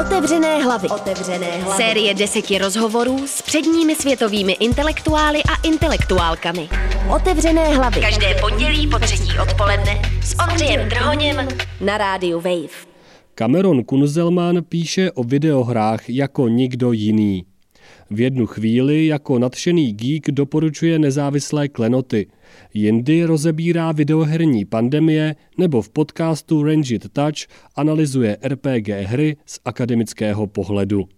Otevřené hlavy. Otevřené hlavy. Série deseti rozhovorů s předními světovými intelektuály a intelektuálkami. Otevřené hlavy. Každé pondělí po třetí odpoledne s Ondřejem Drhoněm na rádiu Wave. Cameron Kunzelman píše o videohrách jako nikdo jiný. V jednu chvíli jako nadšený geek doporučuje nezávislé klenoty. Jindy rozebírá videoherní pandemie nebo v podcastu Ranged Touch analyzuje RPG hry z akademického pohledu.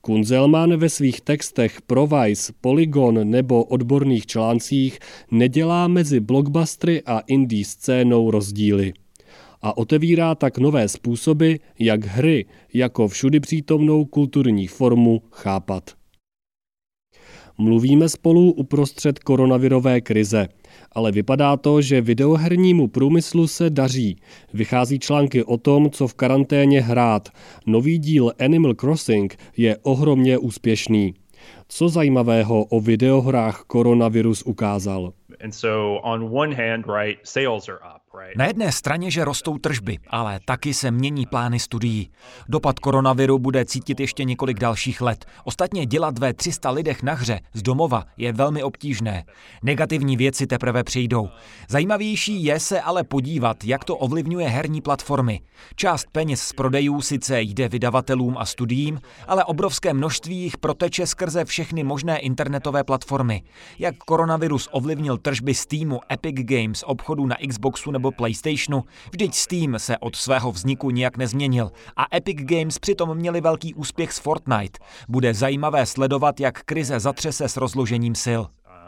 Kunzelman ve svých textech pro Vice, Polygon nebo odborných článcích nedělá mezi blockbustery a indie scénou rozdíly a otevírá tak nové způsoby, jak hry jako všudy přítomnou kulturní formu chápat. Mluvíme spolu uprostřed koronavirové krize, ale vypadá to, že videohernímu průmyslu se daří. Vychází články o tom, co v karanténě hrát. Nový díl Animal Crossing je ohromně úspěšný. Co zajímavého o videohrách koronavirus ukázal? And so on one hand, right, sales are up. Na jedné straně, že rostou tržby, ale taky se mění plány studií. Dopad koronaviru bude cítit ještě několik dalších let. Ostatně dělat ve 300 lidech na hře z domova je velmi obtížné. Negativní věci teprve přijdou. Zajímavější je se ale podívat, jak to ovlivňuje herní platformy. Část peněz z prodejů sice jde vydavatelům a studiím, ale obrovské množství jich proteče skrze všechny možné internetové platformy. Jak koronavirus ovlivnil tržby Steamu, Epic Games, obchodu na Xboxu nebo PlayStationu, vždyť Steam se od svého vzniku nijak nezměnil a Epic Games přitom měli velký úspěch s Fortnite. Bude zajímavé sledovat, jak krize zatřese s rozložením sil.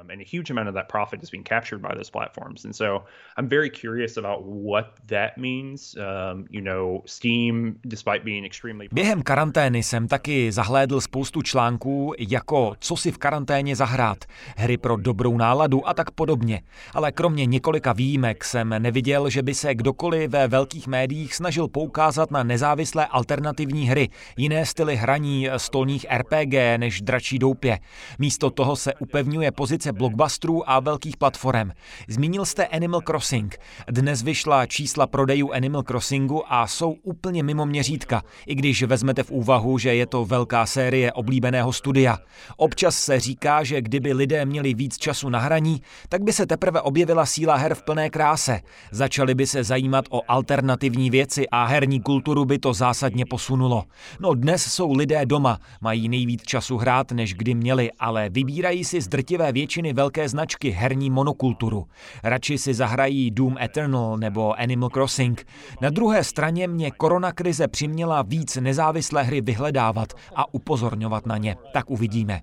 Um, and a huge amount of that profit is being captured by those platforms. And so I'm very curious about what that means. Um, you know, Steam, despite being extremely... Během karantény jsem taky zahlédl spoustu článků, jako co si v karanténě zahrát, hry pro dobrou náladu a tak podobně. Ale kromě několika výjimek jsem neviděl, že by se kdokoliv ve velkých médiích snažil poukázat na nezávislé alternativní hry, jiné styly hraní stolních RPG než dračí doupě. Místo toho se upevňuje pozice blockbusterů a velkých platform. Zmínil jste Animal Crossing. Dnes vyšla čísla prodejů Animal Crossingu a jsou úplně mimo měřítka, i když vezmete v úvahu, že je to velká série oblíbeného studia. Občas se říká, že kdyby lidé měli víc času na hraní, tak by se teprve objevila síla her v plné kráse. Začali by se zajímat o alternativní věci a herní kulturu by to zásadně posunulo. No dnes jsou lidé doma, mají nejvíc času hrát, než kdy měli, ale vybírají si z drtivé většiny většiny velké značky herní monokulturu. Radši si zahrají Doom Eternal nebo Animal Crossing. Na druhé straně mě koronakrize přiměla víc nezávislé hry vyhledávat a upozorňovat na ně. Tak uvidíme.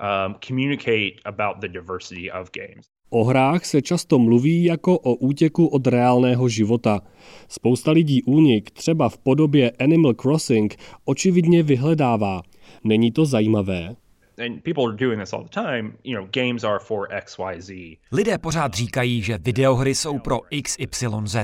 Um, communicate about the diversity of games. O hrách se často mluví jako o útěku od reálného života. Spousta lidí únik, třeba v podobě Animal Crossing, očividně vyhledává. Není to zajímavé? and people are doing this all the time, you know, games are for XYZ. Lidé pořád říkají, že videohry jsou pro XYZ,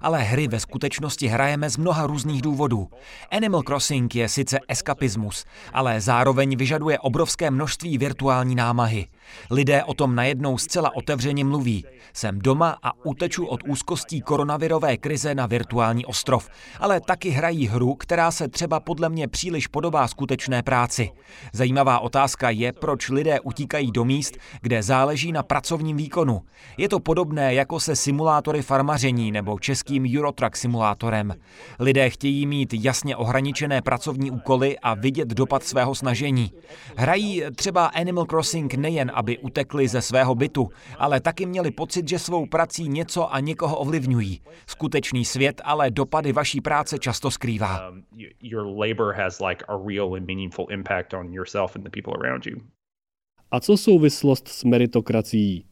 ale hry ve skutečnosti hrajeme z mnoha různých důvodů. Animal Crossing je sice eskapismus, ale zároveň vyžaduje obrovské množství virtuální námahy. Lidé o tom najednou zcela otevřeně mluví. Jsem doma a uteču od úzkostí koronavirové krize na virtuální ostrov, ale taky hrají hru, která se třeba podle mě příliš podobá skutečné práci. Zajímavá otázka je, proč lidé utíkají do míst, kde záleží na pracovním výkonu. Je to podobné jako se simulátory farmaření nebo českým Eurotrack simulátorem. Lidé chtějí mít jasně ohraničené pracovní úkoly a vidět dopad svého snažení. Hrají třeba Animal Crossing nejen, aby utekli ze svého bytu, ale taky měli pocit, že svou prací něco a někoho ovlivňují. Skutečný svět ale dopady vaší práce často skrývá. Um, a co souvislost s meritokracií?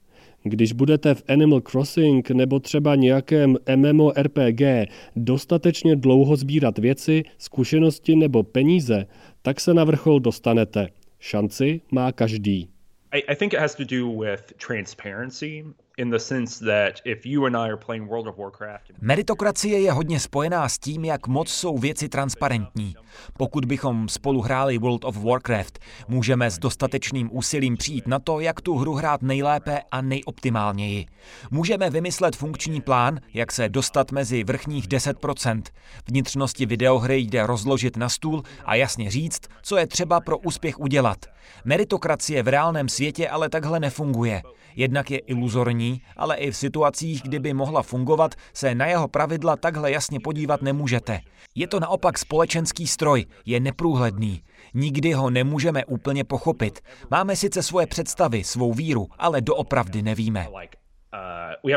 Když budete v Animal Crossing nebo třeba nějakém MMORPG dostatečně dlouho sbírat věci, zkušenosti nebo peníze, tak se na vrchol dostanete. Šanci má každý. I, I think it has to do with transparency Meritokracie je hodně spojená s tím, jak moc jsou věci transparentní. Pokud bychom spolu hráli World of Warcraft, můžeme s dostatečným úsilím přijít na to, jak tu hru hrát nejlépe a nejoptimálněji. Můžeme vymyslet funkční plán, jak se dostat mezi vrchních 10%. Vnitřnosti videohry jde rozložit na stůl a jasně říct, co je třeba pro úspěch udělat. Meritokracie v reálném světě ale takhle nefunguje. Jednak je iluzorní, ale i v situacích, kdyby mohla fungovat, se na jeho pravidla takhle jasně podívat nemůžete. Je to naopak společenský stroj, je neprůhledný. Nikdy ho nemůžeme úplně pochopit. Máme sice svoje představy, svou víru, ale doopravdy nevíme. Uh,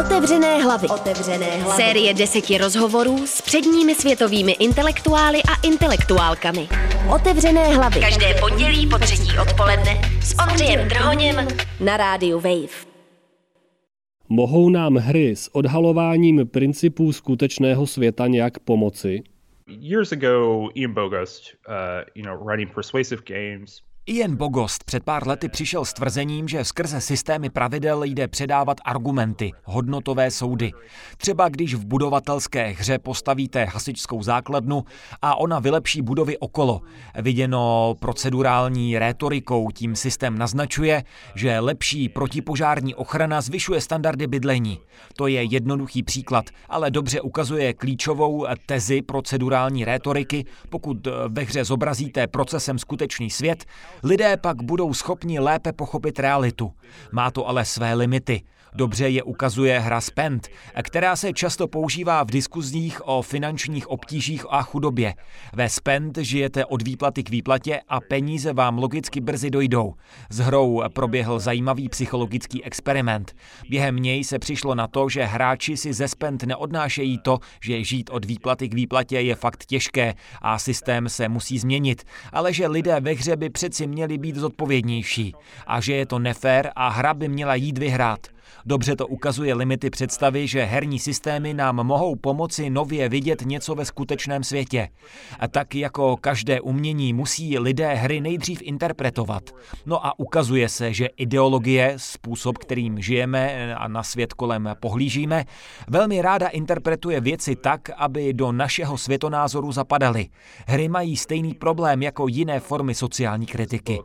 Otevřené hlavy. Otevřené hlavy. Série deseti rozhovorů s předními světovými intelektuály a intelektuálkami. Otevřené hlavy. Každé pondělí po třetí odpoledne s Ondřejem Drhoněm na rádiu Wave. Mohou nám hry s odhalováním principů skutečného světa nějak pomoci? Years ago, Ian Bogost, uh, you know, writing persuasive games, Ian Bogost před pár lety přišel s tvrzením, že skrze systémy pravidel jde předávat argumenty, hodnotové soudy. Třeba když v budovatelské hře postavíte hasičskou základnu a ona vylepší budovy okolo. Viděno procedurální rétorikou tím systém naznačuje, že lepší protipožární ochrana zvyšuje standardy bydlení. To je jednoduchý příklad, ale dobře ukazuje klíčovou tezi procedurální rétoriky. Pokud ve hře zobrazíte procesem skutečný svět, Lidé pak budou schopni lépe pochopit realitu. Má to ale své limity. Dobře je ukazuje hra Spend, která se často používá v diskuzních o finančních obtížích a chudobě. Ve Spend žijete od výplaty k výplatě a peníze vám logicky brzy dojdou. S hrou proběhl zajímavý psychologický experiment. Během něj se přišlo na to, že hráči si ze Spend neodnášejí to, že žít od výplaty k výplatě je fakt těžké a systém se musí změnit, ale že lidé ve hře by přeci měli být zodpovědnější a že je to nefér a hra by měla jít vyhrát. Dobře to ukazuje limity představy, že herní systémy nám mohou pomoci nově vidět něco ve skutečném světě. A tak jako každé umění musí lidé hry nejdřív interpretovat. No a ukazuje se, že ideologie, způsob, kterým žijeme a na svět kolem pohlížíme, velmi ráda interpretuje věci tak, aby do našeho světonázoru zapadaly. Hry mají stejný problém jako jiné formy sociální kritiky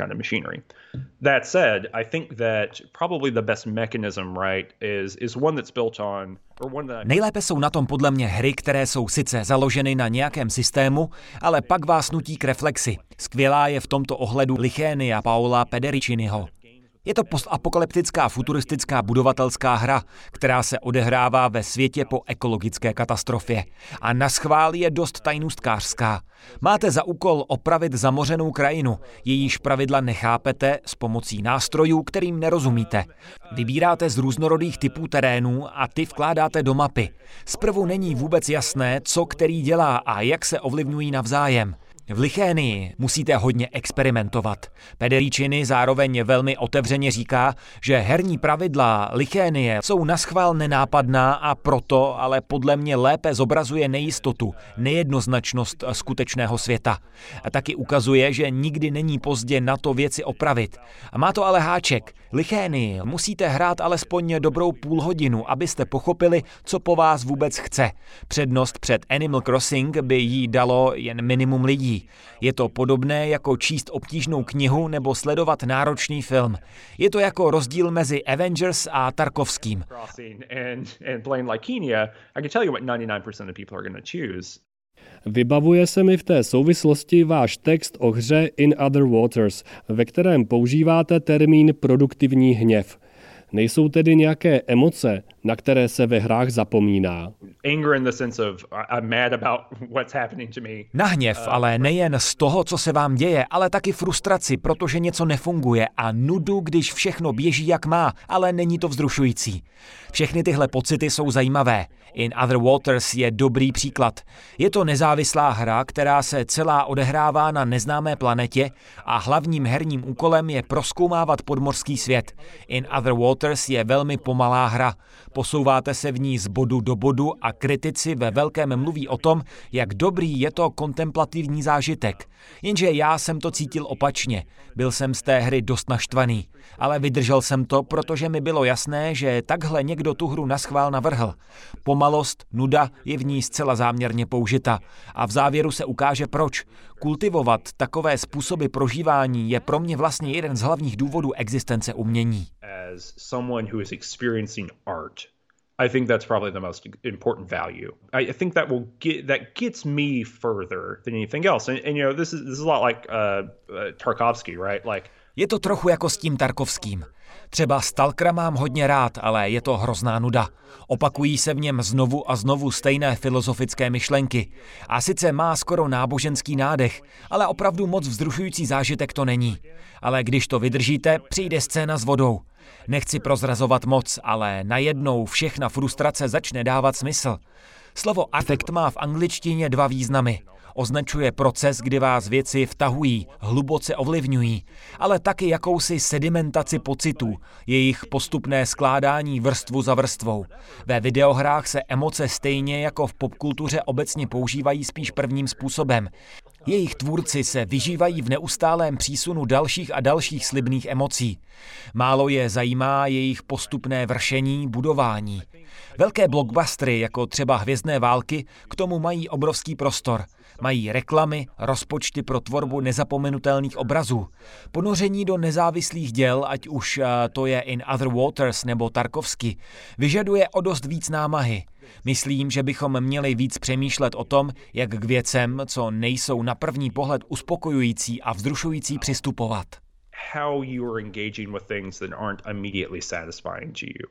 kind of machinery. That said, I think that probably the best mechanism, right, is is one that's built on Nejlépe jsou na tom podle mě hry, které jsou sice založeny na nějakém systému, ale pak vás nutí k reflexi. Skvělá je v tomto ohledu Lichénia Paula Pedericiniho. Je to postapokalyptická futuristická budovatelská hra, která se odehrává ve světě po ekologické katastrofě. A na schvál je dost tajnůstkářská. Máte za úkol opravit zamořenou krajinu, jejíž pravidla nechápete s pomocí nástrojů, kterým nerozumíte. Vybíráte z různorodých typů terénů a ty vkládáte do mapy. Zprvu není vůbec jasné, co který dělá a jak se ovlivňují navzájem. V Lichénii musíte hodně experimentovat. Pederíčiny zároveň velmi otevřeně říká, že herní pravidla Lichénie jsou naschvál nenápadná a proto ale podle mě lépe zobrazuje nejistotu, nejednoznačnost skutečného světa. A taky ukazuje, že nikdy není pozdě na to věci opravit. A má to ale háček. Lichénii musíte hrát alespoň dobrou půl hodinu, abyste pochopili, co po vás vůbec chce. Přednost před Animal Crossing by jí dalo jen minimum lidí. Je to podobné jako číst obtížnou knihu nebo sledovat náročný film. Je to jako rozdíl mezi Avengers a Tarkovským. Vybavuje se mi v té souvislosti váš text o hře In Other Waters, ve kterém používáte termín produktivní hněv. Nejsou tedy nějaké emoce, na které se ve hrách zapomíná. Na hněv, uh, ale nejen z toho, co se vám děje, ale taky frustraci, protože něco nefunguje a nudu, když všechno běží jak má, ale není to vzrušující. Všechny tyhle pocity jsou zajímavé. In Other Waters je dobrý příklad. Je to nezávislá hra, která se celá odehrává na neznámé planetě a hlavním herním úkolem je proskoumávat podmorský svět. In Other Waters je velmi pomalá hra. Posouváte se v ní z bodu do bodu a kritici ve velkém mluví o tom, jak dobrý je to kontemplativní zážitek. Jenže já jsem to cítil opačně. Byl jsem z té hry dost naštvaný. Ale vydržel jsem to, protože mi bylo jasné, že takhle někdo tu hru naschvál navrhl. Pomalost, nuda je v ní zcela záměrně použita. A v závěru se ukáže proč. Kultivovat takové způsoby prožívání je pro mě vlastně jeden z hlavních důvodů existence umění. As someone who is experiencing art, I think that's probably the most important value. I think that will get that gets me further than anything else. And, and you know, this is this is a lot like uh, uh, Tarkovsky, right? Like je to trochu jako s tím Tarkovským. Třeba Stalkera mám hodně rád, ale je to hrozná nuda. Opakují se v něm znovu a znovu stejné filozofické myšlenky. A sice má skoro náboženský nádech, ale opravdu moc vzrušující zážitek to není. Ale když to vydržíte, přijde scéna s vodou. Nechci prozrazovat moc, ale najednou všechna frustrace začne dávat smysl. Slovo afekt má v angličtině dva významy. Označuje proces, kdy vás věci vtahují, hluboce ovlivňují, ale taky jakousi sedimentaci pocitů, jejich postupné skládání vrstvu za vrstvou. Ve videohrách se emoce stejně jako v popkultuře obecně používají spíš prvním způsobem. Jejich tvůrci se vyžívají v neustálém přísunu dalších a dalších slibných emocí. Málo je zajímá jejich postupné vršení, budování. Velké blockbustery, jako třeba Hvězdné války, k tomu mají obrovský prostor. Mají reklamy, rozpočty pro tvorbu nezapomenutelných obrazů. Ponoření do nezávislých děl, ať už eh, to je In Other Waters nebo Tarkovsky, vyžaduje o dost víc námahy. Myslím, že bychom měli víc přemýšlet o tom, jak k věcem, co nejsou na první pohled uspokojující a vzrušující, přistupovat. How you are engaging with things that aren't immediately satisfying to you.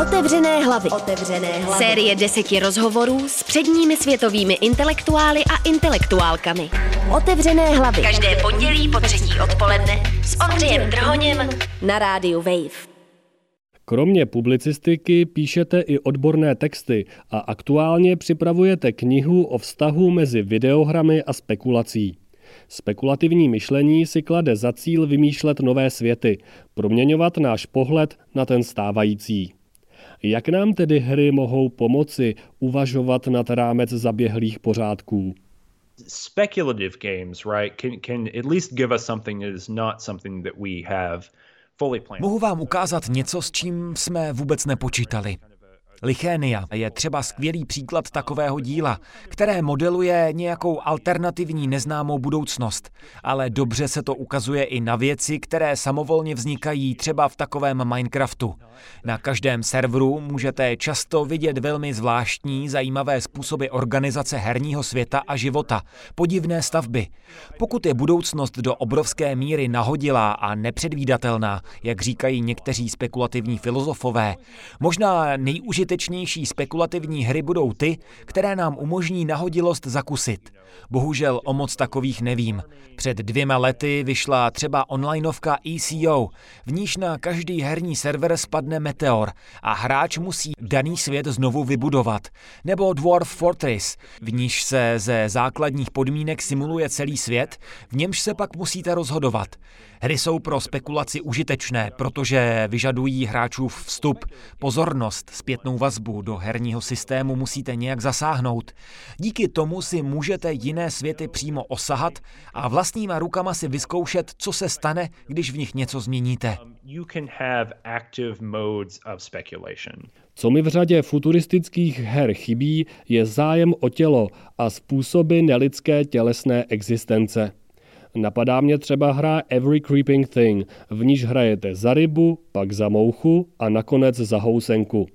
Otevřené hlavy. Otevřené hlavy. Série deseti rozhovorů s předními světovými intelektuály a intelektuálkami. Otevřené hlavy. Každé pondělí po třetí odpoledne s Ondřejem Drhoněm na rádiu Wave. Kromě publicistiky píšete i odborné texty a aktuálně připravujete knihu o vztahu mezi videohrami a spekulací. Spekulativní myšlení si klade za cíl vymýšlet nové světy, proměňovat náš pohled na ten stávající. Jak nám tedy hry mohou pomoci uvažovat nad rámec zaběhlých pořádků? Speculative games, right, can, can at least give us something that is not something that we have Mohu vám ukázat něco, s čím jsme vůbec nepočítali. Lichénia je třeba skvělý příklad takového díla, které modeluje nějakou alternativní neznámou budoucnost, ale dobře se to ukazuje i na věci, které samovolně vznikají třeba v takovém Minecraftu. Na každém serveru můžete často vidět velmi zvláštní, zajímavé způsoby organizace herního světa a života, podivné stavby. Pokud je budoucnost do obrovské míry nahodilá a nepředvídatelná, jak říkají někteří spekulativní filozofové, možná nejužitečnější nejúžitečnější spekulativní hry budou ty, které nám umožní nahodilost zakusit. Bohužel o moc takových nevím. Před dvěma lety vyšla třeba onlineovka ECO, v níž na každý herní server spadne meteor a hráč musí daný svět znovu vybudovat. Nebo Dwarf Fortress, v níž se ze základních podmínek simuluje celý svět, v němž se pak musíte rozhodovat. Hry jsou pro spekulaci užitečné, protože vyžadují hráčův vstup, pozornost, zpětnou vazbu do herního systému musíte nějak zasáhnout. Díky tomu si můžete jiné světy přímo osahat a vlastníma rukama si vyzkoušet, co se stane, když v nich něco změníte. Co mi v řadě futuristických her chybí, je zájem o tělo a způsoby nelidské tělesné existence. Napadá mě třeba hra Every Creeping Thing, v níž hrajete za rybu, pak za mouchu a nakonec za housenku.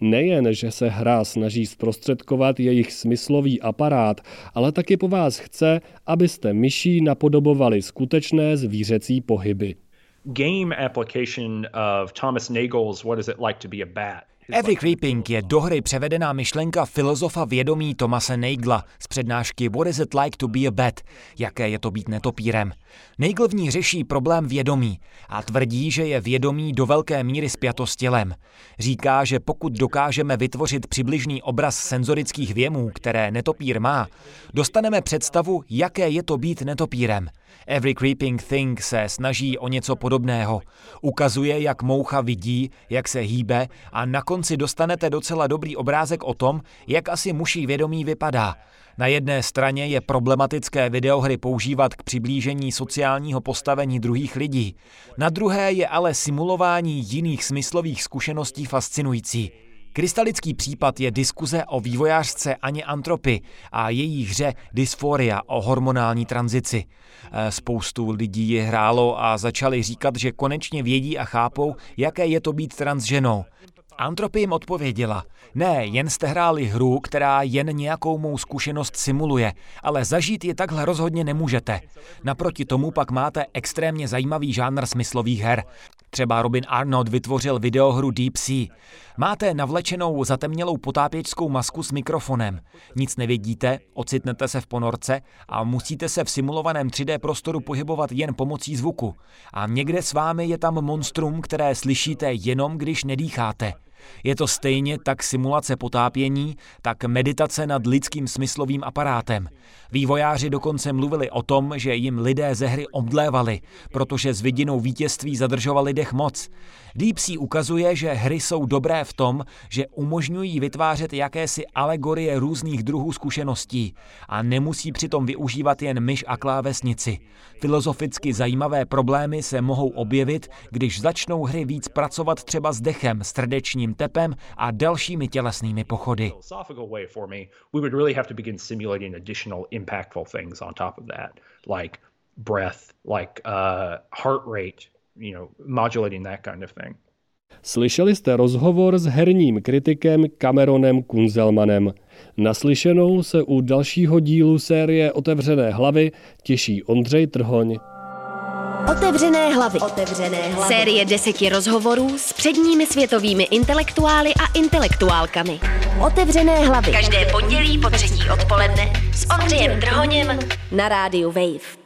Nejen, že se hra snaží zprostředkovat jejich smyslový aparát, ale taky po vás chce, abyste myší napodobovali skutečné zvířecí pohyby. Game application of Thomas Nagel's What is it like to be a bat Every Creeping je do hry převedená myšlenka filozofa vědomí Tomase Neigla z přednášky What is it like to be a bat? Jaké je to být netopírem? Neigl v ní řeší problém vědomí a tvrdí, že je vědomí do velké míry spjato s tělem. Říká, že pokud dokážeme vytvořit přibližný obraz senzorických věmů, které netopír má, dostaneme představu, jaké je to být netopírem. Every Creeping Thing se snaží o něco podobného. Ukazuje, jak moucha vidí, jak se hýbe a na konci dostanete docela dobrý obrázek o tom, jak asi muší vědomí vypadá. Na jedné straně je problematické videohry používat k přiblížení sociálního postavení druhých lidí, na druhé je ale simulování jiných smyslových zkušeností fascinující. Krystalický případ je diskuze o vývojářce Aně Antropy a její hře Dysphoria o hormonální tranzici. E, spoustu lidí je hrálo a začali říkat, že konečně vědí a chápou, jaké je to být transženou. Antropy jim odpověděla, ne, jen jste hráli hru, která jen nějakou mou zkušenost simuluje, ale zažít je takhle rozhodně nemůžete. Naproti tomu pak máte extrémně zajímavý žánr smyslových her. Třeba Robin Arnold vytvořil videohru Deep Sea. Máte navlečenou zatemnělou potápěčskou masku s mikrofonem. Nic nevědíte, ocitnete se v ponorce a musíte se v simulovaném 3D prostoru pohybovat jen pomocí zvuku. A někde s vámi je tam monstrum, které slyšíte jenom, když nedýcháte. Je to stejně tak simulace potápění, tak meditace nad lidským smyslovým aparátem. Vývojáři dokonce mluvili o tom, že jim lidé ze hry omdlévali, protože s vidinou vítězství zadržovali dech moc. Deep Sea ukazuje, že hry jsou dobré v tom, že umožňují vytvářet jakési alegorie různých druhů zkušeností a nemusí přitom využívat jen myš a klávesnici. Filozoficky zajímavé problémy se mohou objevit, když začnou hry víc pracovat třeba s dechem, srdečním tepem a dalšími tělesnými pochody. breath, like uh, heart rate, you know, modulating that kind of thing. Slyšeli jste rozhovor s herním kritikem Cameronem Kunzelmanem. Naslyšenou se u dalšího dílu série Otevřené hlavy těší Ondřej Trhoň. Otevřené hlavy. Otevřené hlavy. Série deseti rozhovorů s předními světovými intelektuály a intelektuálkami. Otevřené hlavy. Každé pondělí po třetí odpoledne s Ondřejem Drhoněm na rádiu Wave.